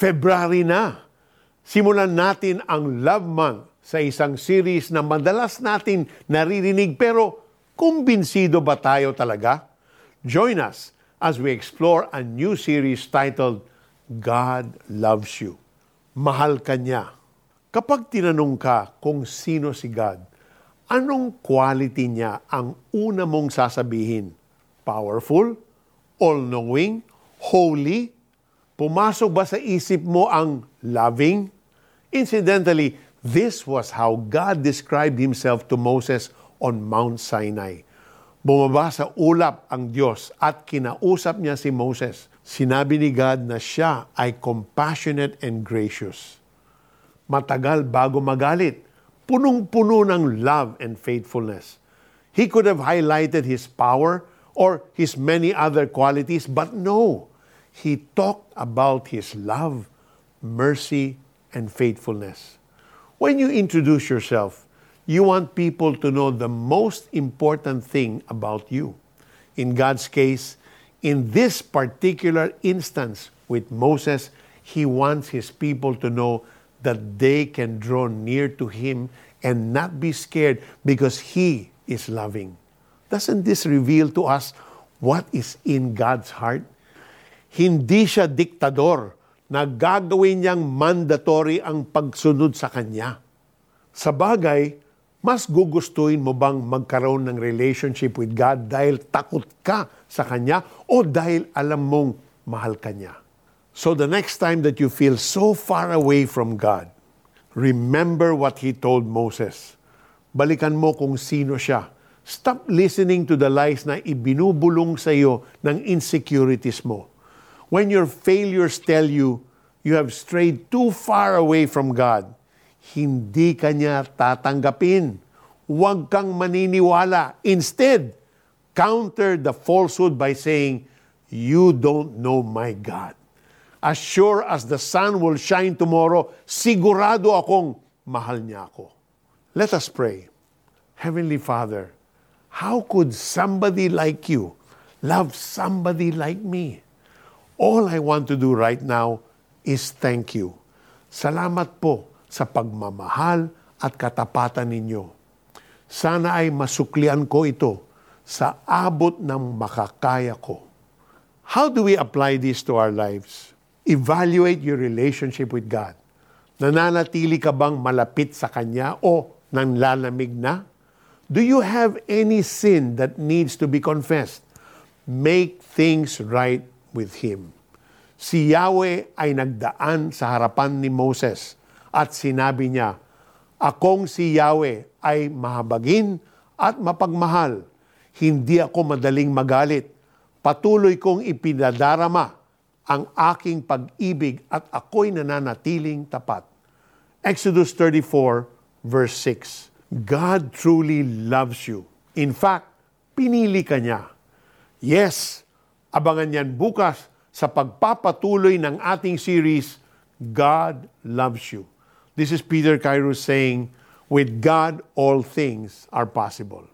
February na. Simulan natin ang Love Month sa isang series na madalas natin naririnig pero kumbinsido ba tayo talaga? Join us as we explore a new series titled God Loves You. Mahal ka niya. Kapag tinanong ka kung sino si God, anong quality niya ang una mong sasabihin? Powerful? All-knowing? Holy? Pumasok ba sa isip mo ang loving? Incidentally, this was how God described Himself to Moses on Mount Sinai. Bumaba sa ulap ang Diyos at kinausap niya si Moses. Sinabi ni God na siya ay compassionate and gracious. Matagal bago magalit, punong-puno ng love and faithfulness. He could have highlighted His power or His many other qualities, but no he talked about his love, mercy, and faithfulness. When you introduce yourself, you want people to know the most important thing about you. In God's case, in this particular instance with Moses, he wants his people to know that they can draw near to him and not be scared because he is loving. Doesn't this reveal to us what is in God's heart? Hindi siya diktador na gagawin niyang mandatory ang pagsunod sa kanya. Sa bagay, mas gugustuhin mo bang magkaroon ng relationship with God dahil takot ka sa Kanya o dahil alam mong mahal ka niya? So the next time that you feel so far away from God, remember what He told Moses. Balikan mo kung sino siya. Stop listening to the lies na ibinubulong sa iyo ng insecurities mo when your failures tell you you have strayed too far away from God, hindi ka niya tatanggapin. Huwag kang maniniwala. Instead, counter the falsehood by saying, You don't know my God. As sure as the sun will shine tomorrow, sigurado akong mahal niya ako. Let us pray. Heavenly Father, how could somebody like you love somebody like me? All I want to do right now is thank you. Salamat po sa pagmamahal at katapatan ninyo. Sana ay masuklian ko ito sa abot ng makakaya ko. How do we apply this to our lives? Evaluate your relationship with God. Nananatili ka bang malapit sa Kanya o nanlalamig na? Do you have any sin that needs to be confessed? Make things right with Him. Si Yahweh ay nagdaan sa harapan ni Moses at sinabi niya, Akong si Yahweh ay mahabagin at mapagmahal. Hindi ako madaling magalit. Patuloy kong ipinadarama ang aking pag-ibig at ako'y nananatiling tapat. Exodus 34 verse 6. God truly loves you. In fact, pinili ka niya. Yes, Abangan yan bukas sa pagpapatuloy ng ating series, God Loves You. This is Peter Kairos saying, With God, all things are possible.